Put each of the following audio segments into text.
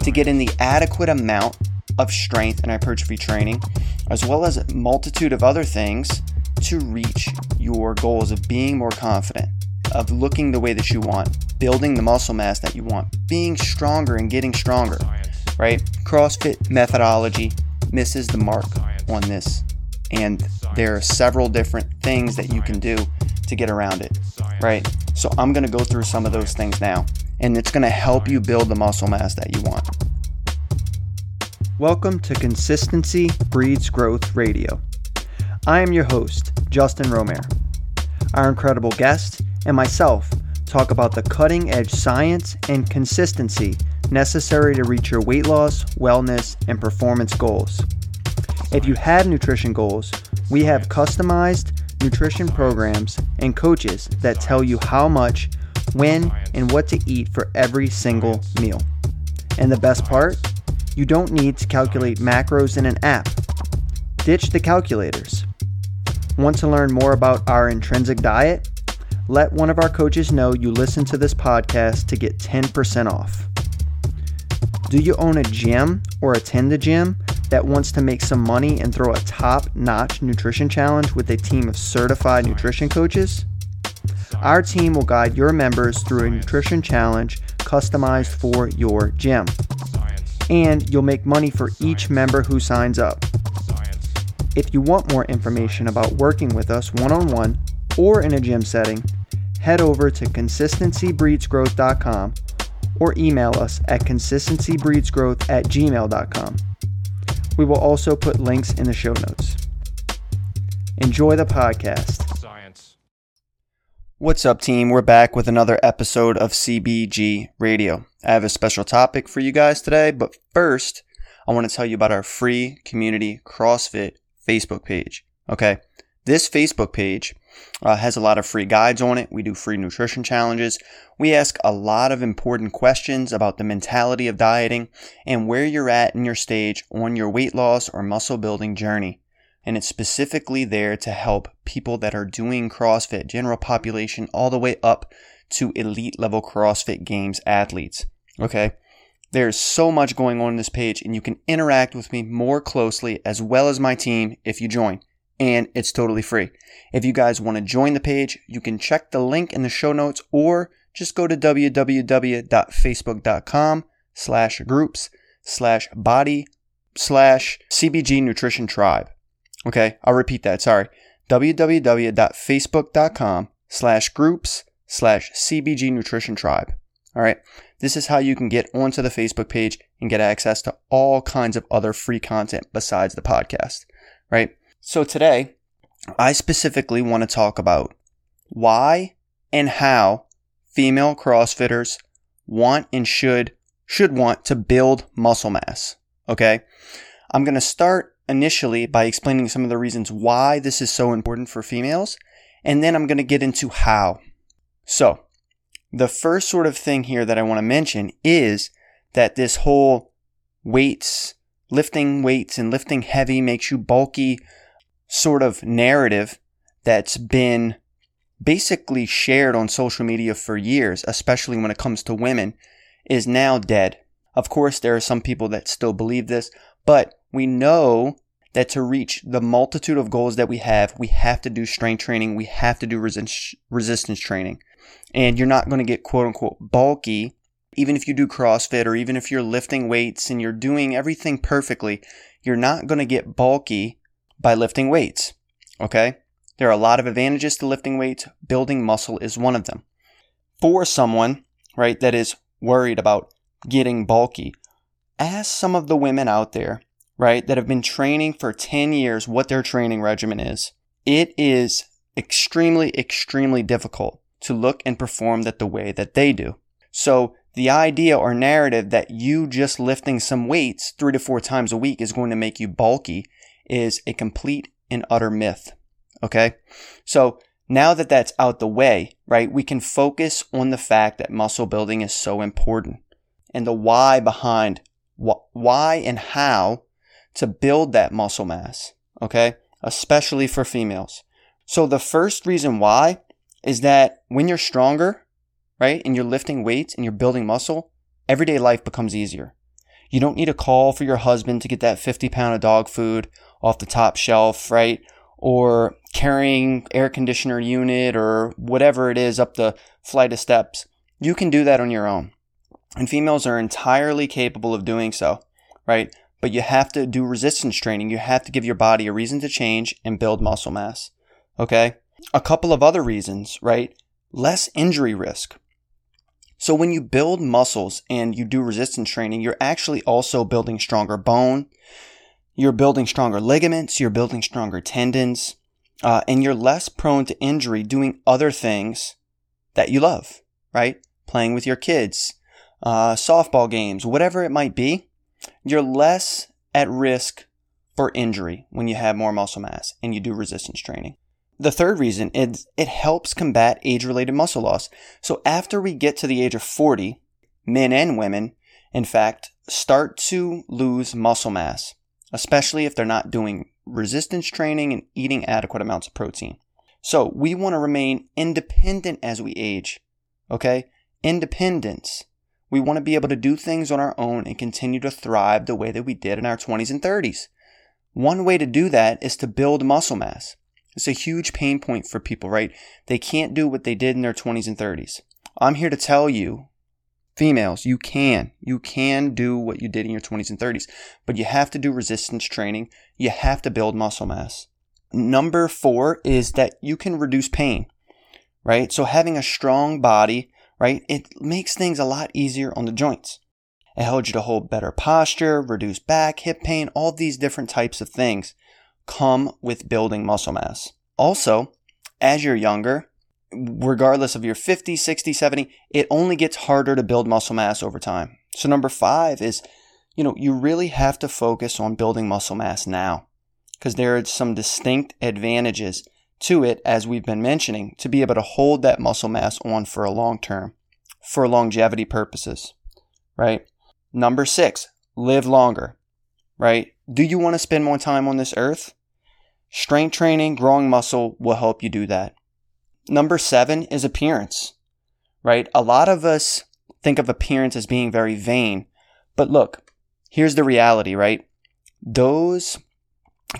to get in the adequate amount of strength and hypertrophy training, as well as a multitude of other things to reach your goals of being more confident, of looking the way that you want, building the muscle mass that you want, being stronger and getting stronger, right? CrossFit methodology misses the mark on this. And there are several different things that you can do to get around it, right? So I'm going to go through some of those things now, and it's going to help you build the muscle mass that you want. Welcome to Consistency Breeds Growth Radio. I am your host, Justin Romare. Our incredible guest and myself talk about the cutting edge science and consistency necessary to reach your weight loss, wellness, and performance goals. If you have nutrition goals, we have customized nutrition programs and coaches that tell you how much, when, and what to eat for every single meal. And the best part? You don't need to calculate macros in an app. Ditch the calculators. Want to learn more about our intrinsic diet? Let one of our coaches know you listen to this podcast to get 10% off. Do you own a gym or attend a gym that wants to make some money and throw a top notch nutrition challenge with a team of certified nutrition coaches? Our team will guide your members through a nutrition challenge customized for your gym and you'll make money for each member who signs up. If you want more information about working with us one on one or in a gym setting, head over to consistencybreedsgrowth.com or email us at consistencybreedsgrowth at gmail.com. We will also put links in the show notes. Enjoy the podcast. What's up, team? We're back with another episode of CBG Radio. I have a special topic for you guys today, but first, I want to tell you about our free community CrossFit Facebook page. Okay. This Facebook page uh, has a lot of free guides on it. We do free nutrition challenges. We ask a lot of important questions about the mentality of dieting and where you're at in your stage on your weight loss or muscle building journey. And it's specifically there to help people that are doing CrossFit, general population, all the way up to elite level CrossFit Games athletes. Okay. There's so much going on in this page, and you can interact with me more closely as well as my team if you join. And it's totally free. If you guys want to join the page, you can check the link in the show notes or just go to www.facebook.com slash groups slash body slash CBG Nutrition Tribe. Okay, I'll repeat that. Sorry. www.facebook.com slash groups slash CBG Nutrition Tribe. All right. This is how you can get onto the Facebook page and get access to all kinds of other free content besides the podcast, right? So today, I specifically want to talk about why and how female CrossFitters want and should should want to build muscle mass. Okay? I'm going to start initially by explaining some of the reasons why this is so important for females, and then I'm going to get into how. So, the first sort of thing here that I want to mention is that this whole weights, lifting weights and lifting heavy makes you bulky sort of narrative that's been basically shared on social media for years, especially when it comes to women, is now dead. Of course, there are some people that still believe this, but we know that to reach the multitude of goals that we have, we have to do strength training, we have to do resistance training and you're not going to get quote unquote bulky even if you do CrossFit or even if you're lifting weights and you're doing everything perfectly, you're not going to get bulky by lifting weights. Okay? There are a lot of advantages to lifting weights. Building muscle is one of them. For someone, right, that is worried about getting bulky, ask some of the women out there, right, that have been training for 10 years what their training regimen is. It is extremely, extremely difficult to look and perform that the way that they do. So the idea or narrative that you just lifting some weights three to four times a week is going to make you bulky is a complete and utter myth. Okay. So now that that's out the way, right, we can focus on the fact that muscle building is so important and the why behind wh- why and how to build that muscle mass. Okay. Especially for females. So the first reason why is that when you're stronger, right, and you're lifting weights and you're building muscle, everyday life becomes easier. You don't need a call for your husband to get that 50 pound of dog food off the top shelf, right? Or carrying air conditioner unit or whatever it is up the flight of steps. You can do that on your own. And females are entirely capable of doing so, right? But you have to do resistance training. You have to give your body a reason to change and build muscle mass. Okay? A couple of other reasons, right? Less injury risk. So when you build muscles and you do resistance training, you're actually also building stronger bone. You're building stronger ligaments. You're building stronger tendons. Uh, and you're less prone to injury doing other things that you love, right? Playing with your kids, uh, softball games, whatever it might be, you're less at risk for injury when you have more muscle mass and you do resistance training. The third reason is it helps combat age related muscle loss. So after we get to the age of 40, men and women, in fact, start to lose muscle mass, especially if they're not doing resistance training and eating adequate amounts of protein. So we want to remain independent as we age. Okay? Independence. We want to be able to do things on our own and continue to thrive the way that we did in our 20s and 30s. One way to do that is to build muscle mass. It's a huge pain point for people, right? They can't do what they did in their 20s and 30s. I'm here to tell you, females, you can. You can do what you did in your 20s and 30s, but you have to do resistance training. You have to build muscle mass. Number four is that you can reduce pain, right? So having a strong body right? It makes things a lot easier on the joints. It helps you to hold better posture, reduce back, hip pain, all these different types of things come with building muscle mass. Also, as you're younger, regardless of your 50, 60, 70, it only gets harder to build muscle mass over time. So number five is, you know, you really have to focus on building muscle mass now because there are some distinct advantages to it, as we've been mentioning, to be able to hold that muscle mass on for a long term, for longevity purposes, right? Number six, live longer, right? Do you want to spend more time on this earth? Strength training, growing muscle will help you do that. Number seven is appearance, right? A lot of us think of appearance as being very vain, but look, here's the reality, right? Those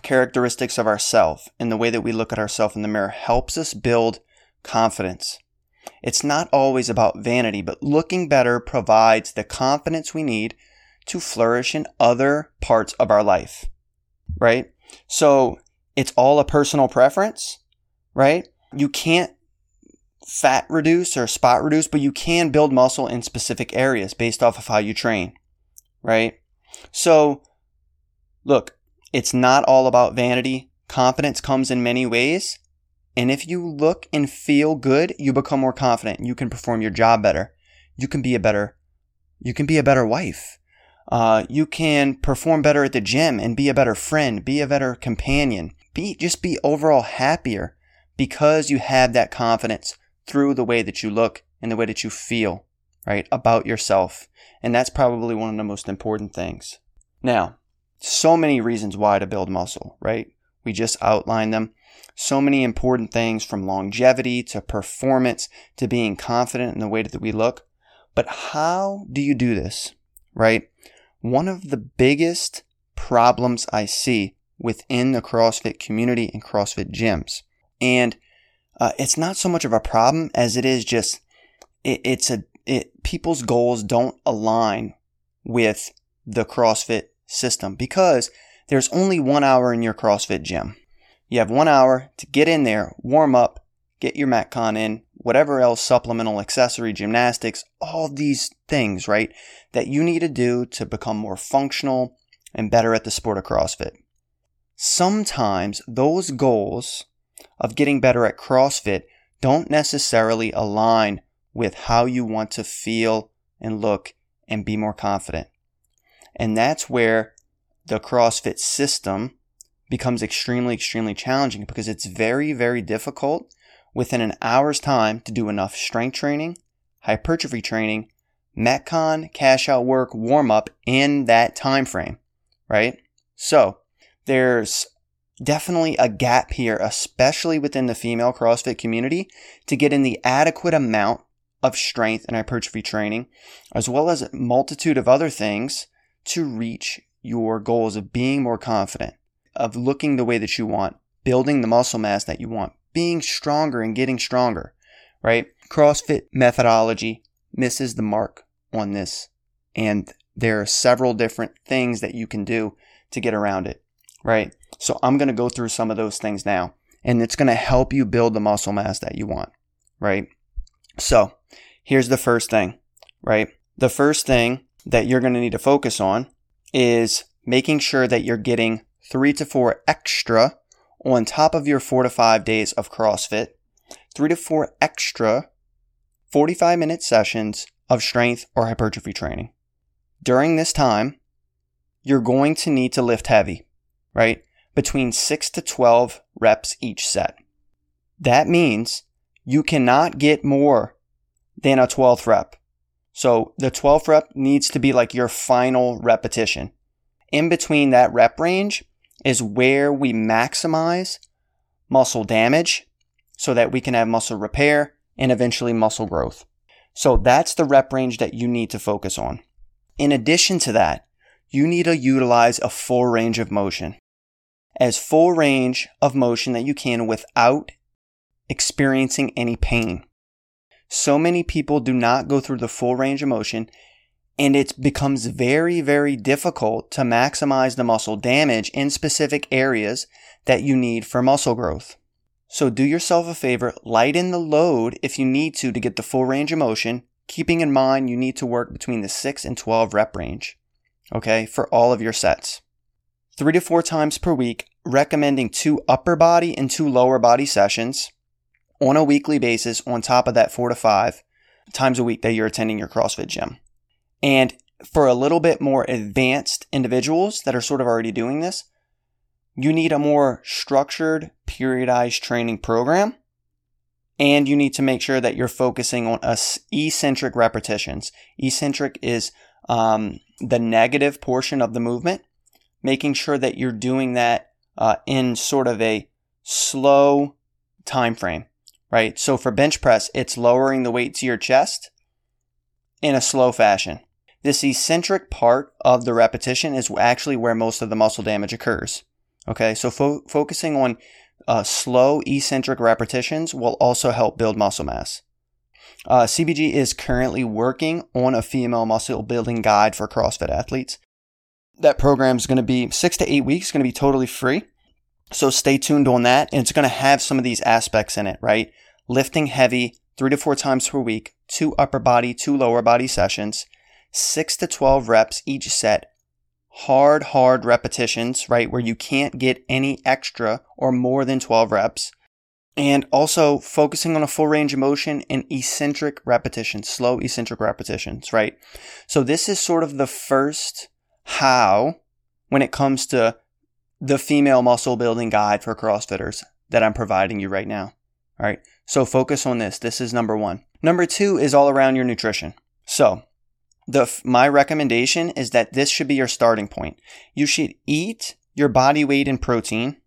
characteristics of ourself and the way that we look at ourselves in the mirror helps us build confidence. It's not always about vanity, but looking better provides the confidence we need to flourish in other parts of our life, right? So it's all a personal preference, right? You can't fat reduce or spot reduce, but you can build muscle in specific areas based off of how you train, right? So look, it's not all about vanity. Confidence comes in many ways. And if you look and feel good, you become more confident. You can perform your job better. You can be a better, you can be a better wife. Uh, you can perform better at the gym and be a better friend, be a better companion, be, just be overall happier because you have that confidence through the way that you look and the way that you feel, right, about yourself. And that's probably one of the most important things. Now, so many reasons why to build muscle, right? We just outlined them. So many important things from longevity to performance to being confident in the way that we look. But how do you do this, right? One of the biggest problems I see within the CrossFit community and CrossFit gyms. And uh, it's not so much of a problem as it is just it, it's a it, people's goals don't align with the CrossFit system because there's only one hour in your CrossFit gym. You have one hour to get in there, warm up, get your Metcon in, whatever else, supplemental accessory, gymnastics, all these things, right, that you need to do to become more functional and better at the sport of CrossFit. Sometimes those goals of getting better at CrossFit don't necessarily align with how you want to feel and look and be more confident. And that's where the CrossFit system becomes extremely, extremely challenging because it's very, very difficult within an hour's time to do enough strength training, hypertrophy training, Metcon, cash out work, warm up in that time frame, right? So there's definitely a gap here, especially within the female CrossFit community, to get in the adequate amount of strength and hypertrophy training, as well as a multitude of other things to reach your goals of being more confident, of looking the way that you want, building the muscle mass that you want, being stronger and getting stronger, right? CrossFit methodology misses the mark on this. And there are several different things that you can do to get around it, right? So I'm going to go through some of those things now, and it's going to help you build the muscle mass that you want, right? So here's the first thing, right? The first thing that you're going to need to focus on is making sure that you're getting three to four extra on top of your four to five days of CrossFit, three to four extra 45 minute sessions of strength or hypertrophy training. During this time, you're going to need to lift heavy, right? Between 6 to 12 reps each set. That means you cannot get more than a 12th rep. So the 12th rep needs to be like your final repetition. In between that rep range is where we maximize muscle damage so that we can have muscle repair and eventually muscle growth. So that's the rep range that you need to focus on. In addition to that, you need to utilize a full range of motion. As full range of motion that you can without experiencing any pain. So many people do not go through the full range of motion and it becomes very, very difficult to maximize the muscle damage in specific areas that you need for muscle growth. So do yourself a favor, lighten the load if you need to to get the full range of motion, keeping in mind you need to work between the 6 and 12 rep range, okay, for all of your sets. Three to four times per week, recommending two upper body and two lower body sessions on a weekly basis on top of that four to five times a week that you're attending your CrossFit gym. And for a little bit more advanced individuals that are sort of already doing this, you need a more structured, periodized training program. And you need to make sure that you're focusing on eccentric repetitions. Eccentric is um, the negative portion of the movement, making sure that you're doing that uh, in sort of a slow time frame, right? So for bench press, it's lowering the weight to your chest in a slow fashion. This eccentric part of the repetition is actually where most of the muscle damage occurs. Okay, so fo- focusing on uh, slow eccentric repetitions will also help build muscle mass. Uh, CBG is currently working on a female muscle building guide for CrossFit athletes. That program is going to be six to eight weeks, going to be totally free. So stay tuned on that. And it's going to have some of these aspects in it, right? Lifting heavy three to four times per week, two upper body, two lower body sessions, six to 12 reps each set hard, hard repetitions, right? Where you can't get any extra or more than 12 reps. And also focusing on a full range of motion and eccentric repetitions, slow eccentric repetitions, right? So this is sort of the first how when it comes to the female muscle building guide for CrossFitters that I'm providing you right now. All right. So focus on this. This is number one. Number two is all around your nutrition. So the my recommendation is that this should be your starting point. You should eat your body weight in protein.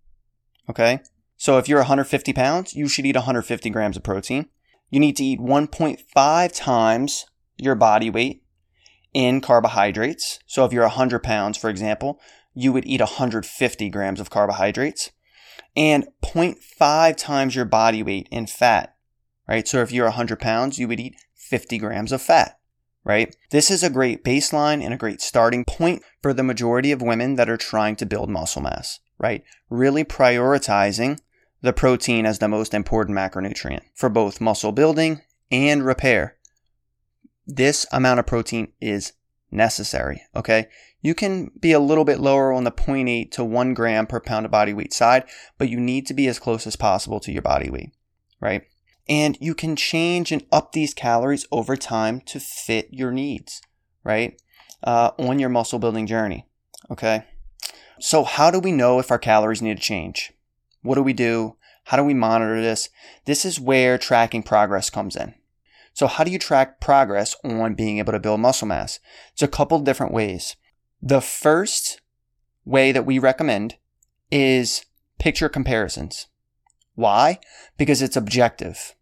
Okay. So if you're 150 pounds, you should eat 150 grams of protein. You need to eat 1.5 times your body weight in carbohydrates. So if you're 100 pounds, for example, you would eat 150 grams of carbohydrates and 0.5 times your body weight in fat, right? So if you're 100 pounds, you would eat 50 grams of fat right? This is a great baseline and a great starting point for the majority of women that are trying to build muscle mass, right? Really prioritizing the protein as the most important macronutrient for both muscle building and repair. This amount of protein is necessary, okay? You can be a little bit lower on the 0.8 to 1 gram per pound of body weight side, but you need to be as close as possible to your body weight, right? And you can change and up these calories over time to fit your needs, right? Uh, on your muscle building journey. Okay. So, how do we know if our calories need to change? What do we do? How do we monitor this? This is where tracking progress comes in. So, how do you track progress on being able to build muscle mass? It's a couple different ways. The first way that we recommend is picture comparisons. Why? Because it's objective.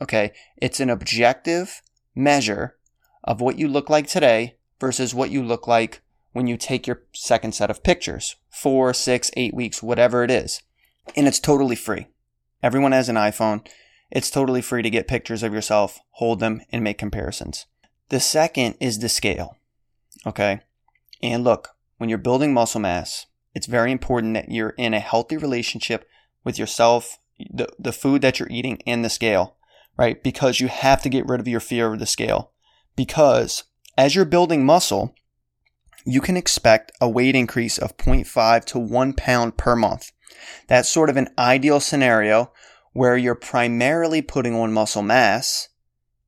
Okay. It's an objective measure of what you look like today versus what you look like when you take your second set of pictures four, six, eight weeks, whatever it is. And it's totally free. Everyone has an iPhone. It's totally free to get pictures of yourself, hold them, and make comparisons. The second is the scale. Okay. And look, when you're building muscle mass, it's very important that you're in a healthy relationship with yourself, the, the food that you're eating, and the scale, right? Because you have to get rid of your fear of the scale. Because as you're building muscle, you can expect a weight increase of 0.5 to 1 pound per month. That's sort of an ideal scenario where you're primarily putting on muscle mass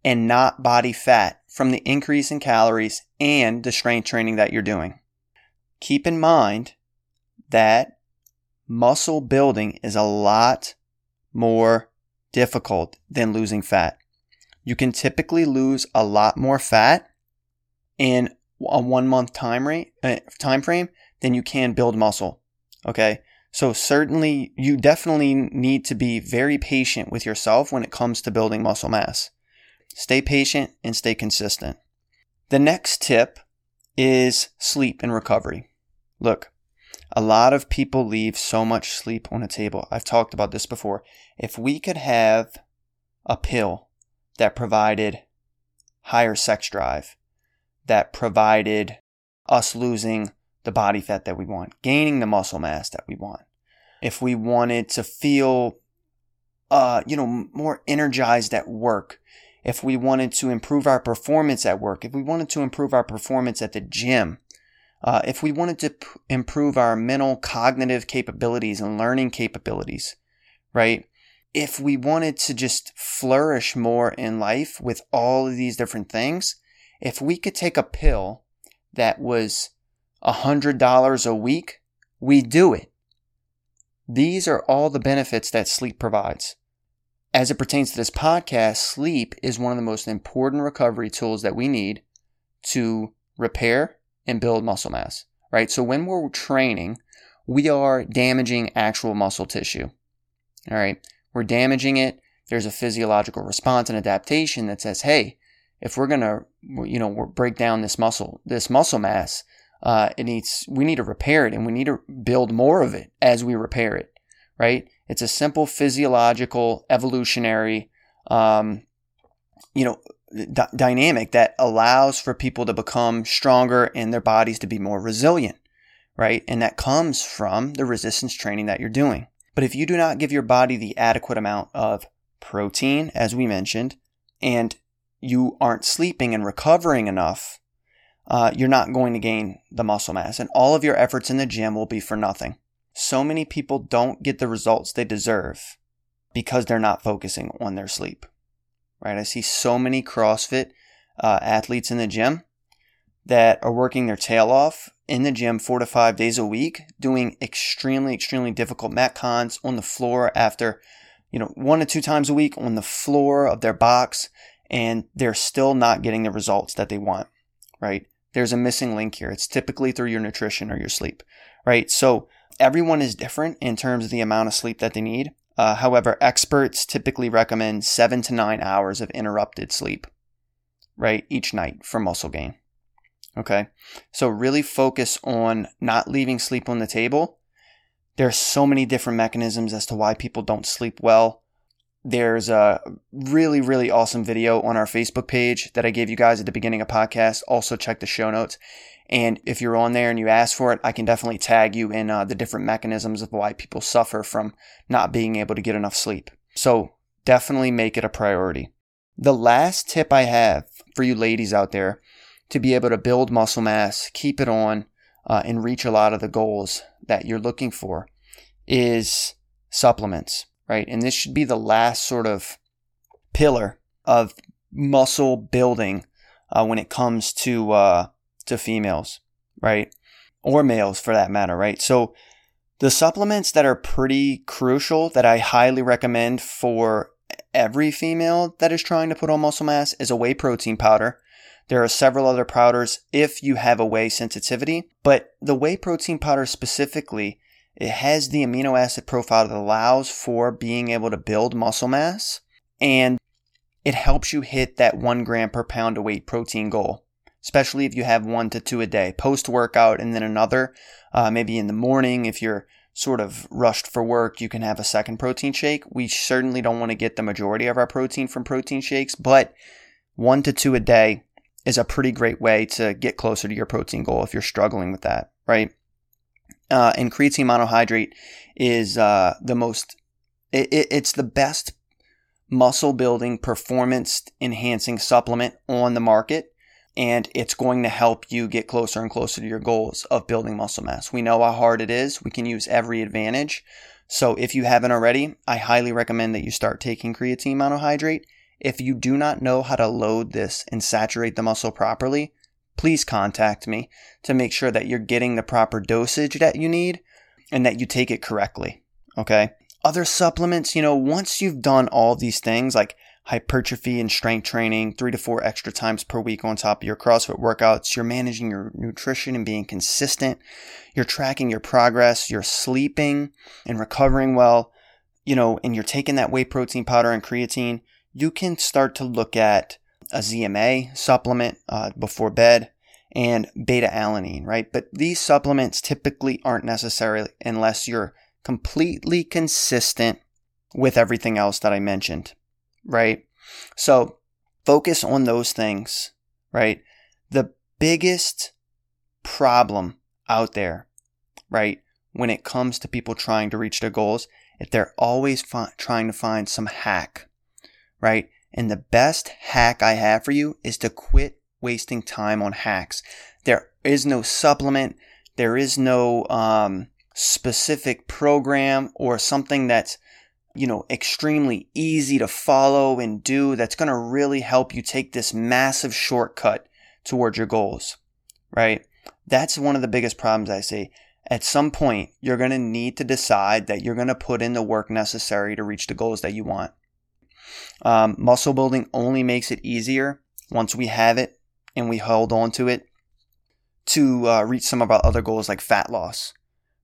and not body fat from the increase in calories and the strength training that you're doing. Keep in mind that muscle building is a lot more difficult than losing fat. You can typically lose a lot more fat in a one month time rate uh, time frame than you can build muscle. Okay. So certainly you definitely need to be very patient with yourself when it comes to building muscle mass. Stay patient and stay consistent. The next tip is sleep and recovery. Look, a lot of people leave so much sleep on the table. I've talked about this before. If we could have a pill that provided higher sex drive, that provided us losing the body fat that we want, gaining the muscle mass that we want. If we wanted to feel, uh, you know, more energized at work, if we wanted to improve our performance at work, if we wanted to improve our performance at the gym, uh, if we wanted to p- improve our mental cognitive capabilities and learning capabilities, right? If we wanted to just flourish more in life with all of these different things, if we could take a pill that was $100 a week, we do it. These are all the benefits that sleep provides. As it pertains to this podcast, sleep is one of the most important recovery tools that we need to repair and build muscle mass, right? So when we're training, we are damaging actual muscle tissue. All right. We're damaging it. There's a physiological response and adaptation that says, hey, if we're going to, you know, break down this muscle, this muscle mass, uh, it needs, we need to repair it and we need to build more of it as we repair it, right? It's a simple physiological, evolutionary, um, you know, d- dynamic that allows for people to become stronger and their bodies to be more resilient, right? And that comes from the resistance training that you're doing. But if you do not give your body the adequate amount of protein, as we mentioned, and you aren't sleeping and recovering enough, uh, you're not going to gain the muscle mass, and all of your efforts in the gym will be for nothing. So many people don't get the results they deserve because they're not focusing on their sleep. Right? I see so many CrossFit uh, athletes in the gym that are working their tail off in the gym four to five days a week, doing extremely, extremely difficult metcons on the floor after, you know, one to two times a week on the floor of their box, and they're still not getting the results that they want, right? There's a missing link here. It's typically through your nutrition or your sleep, right? So everyone is different in terms of the amount of sleep that they need. Uh, however, experts typically recommend seven to nine hours of interrupted sleep, right, each night for muscle gain. Okay. So really focus on not leaving sleep on the table. There are so many different mechanisms as to why people don't sleep well. There's a really, really awesome video on our Facebook page that I gave you guys at the beginning of podcast. Also check the show notes. And if you're on there and you ask for it, I can definitely tag you in uh, the different mechanisms of why people suffer from not being able to get enough sleep. So definitely make it a priority. The last tip I have for you ladies out there to be able to build muscle mass, keep it on, uh, and reach a lot of the goals that you're looking for is supplements, right? And this should be the last sort of pillar of muscle building uh, when it comes to uh, to females, right? Or males for that matter, right? So the supplements that are pretty crucial that I highly recommend for every female that is trying to put on muscle mass is a whey protein powder. There are several other powders if you have a whey sensitivity, but the whey protein powder specifically, it has the amino acid profile that allows for being able to build muscle mass and it helps you hit that one gram per pound of weight protein goal. especially if you have one to two a day, post workout and then another. Uh, maybe in the morning, if you're sort of rushed for work, you can have a second protein shake. We certainly don't want to get the majority of our protein from protein shakes, but one to two a day is a pretty great way to get closer to your protein goal if you're struggling with that, right? Uh, and creatine monohydrate is uh, the most, it, it's the best muscle building, performance enhancing supplement on the market. And it's going to help you get closer and closer to your goals of building muscle mass. We know how hard it is. We can use every advantage. So if you haven't already, I highly recommend that you start taking creatine monohydrate. If you do not know how to load this and saturate the muscle properly, please contact me to make sure that you're getting the proper dosage that you need and that you take it correctly. Okay other supplements, you know, once you've done all these things like hypertrophy and strength training three to four extra times per week on top of your CrossFit workouts, you're managing your nutrition and being consistent, you're tracking your progress, you're sleeping and recovering well, you know, and you're taking that whey protein powder and creatine, you can start to look at a ZMA supplement uh, before bed and beta alanine, right? But these supplements typically aren't necessary unless you're completely consistent with everything else that I mentioned, right? So focus on those things, right? The biggest problem out there, right, when it comes to people trying to reach their goals, if they're always fi- trying to find some hack, right? And the best hack I have for you is to quit wasting time on hacks. There is no supplement. There is no um, specific program or something that's you know extremely easy to follow and do that's going to really help you take this massive shortcut towards your goals right that's one of the biggest problems i see at some point you're going to need to decide that you're going to put in the work necessary to reach the goals that you want um, muscle building only makes it easier once we have it and we hold on to it to uh, reach some of our other goals like fat loss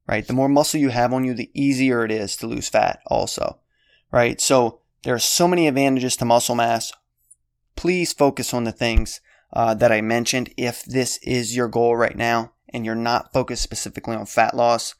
right? The more muscle you have on you, the easier it is to lose fat also, right? So there are so many advantages to muscle mass. Please focus on the things uh, that I mentioned. If this is your goal right now and you're not focused specifically on fat loss,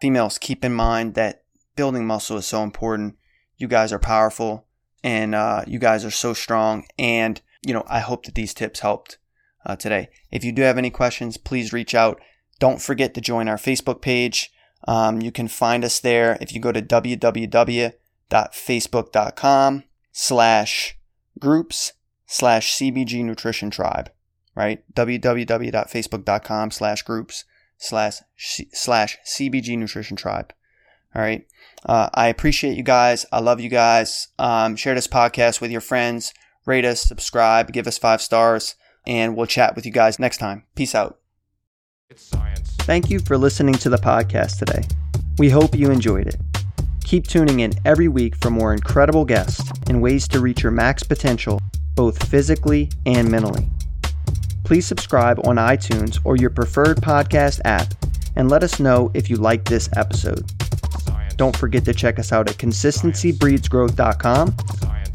females, keep in mind that building muscle is so important. You guys are powerful and uh, you guys are so strong. And, you know, I hope that these tips helped uh, today. If you do have any questions, please reach out. Don't forget to join our Facebook page. Um, you can find us there if you go to www.facebook.com slash groups slash CBG Nutrition Tribe, right? www.facebook.com slash groups slash slash CBG Nutrition Tribe. All right. Uh, I appreciate you guys. I love you guys. Um, share this podcast with your friends. Rate us, subscribe, give us five stars, and we'll chat with you guys next time. Peace out. It's science. Thank you for listening to the podcast today. We hope you enjoyed it. Keep tuning in every week for more incredible guests and ways to reach your max potential, both physically and mentally. Please subscribe on iTunes or your preferred podcast app and let us know if you like this episode. Don't forget to check us out at consistencybreedsgrowth.com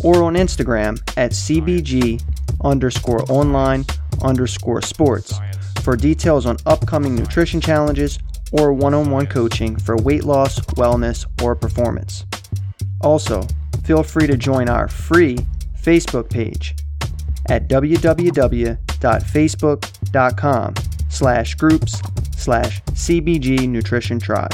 or on Instagram at cbg underscore online underscore sports for details on upcoming nutrition challenges or one on one coaching for weight loss, wellness, or performance. Also, feel free to join our free Facebook page at www.facebook.com slash groups slash CBG Nutrition Tribe.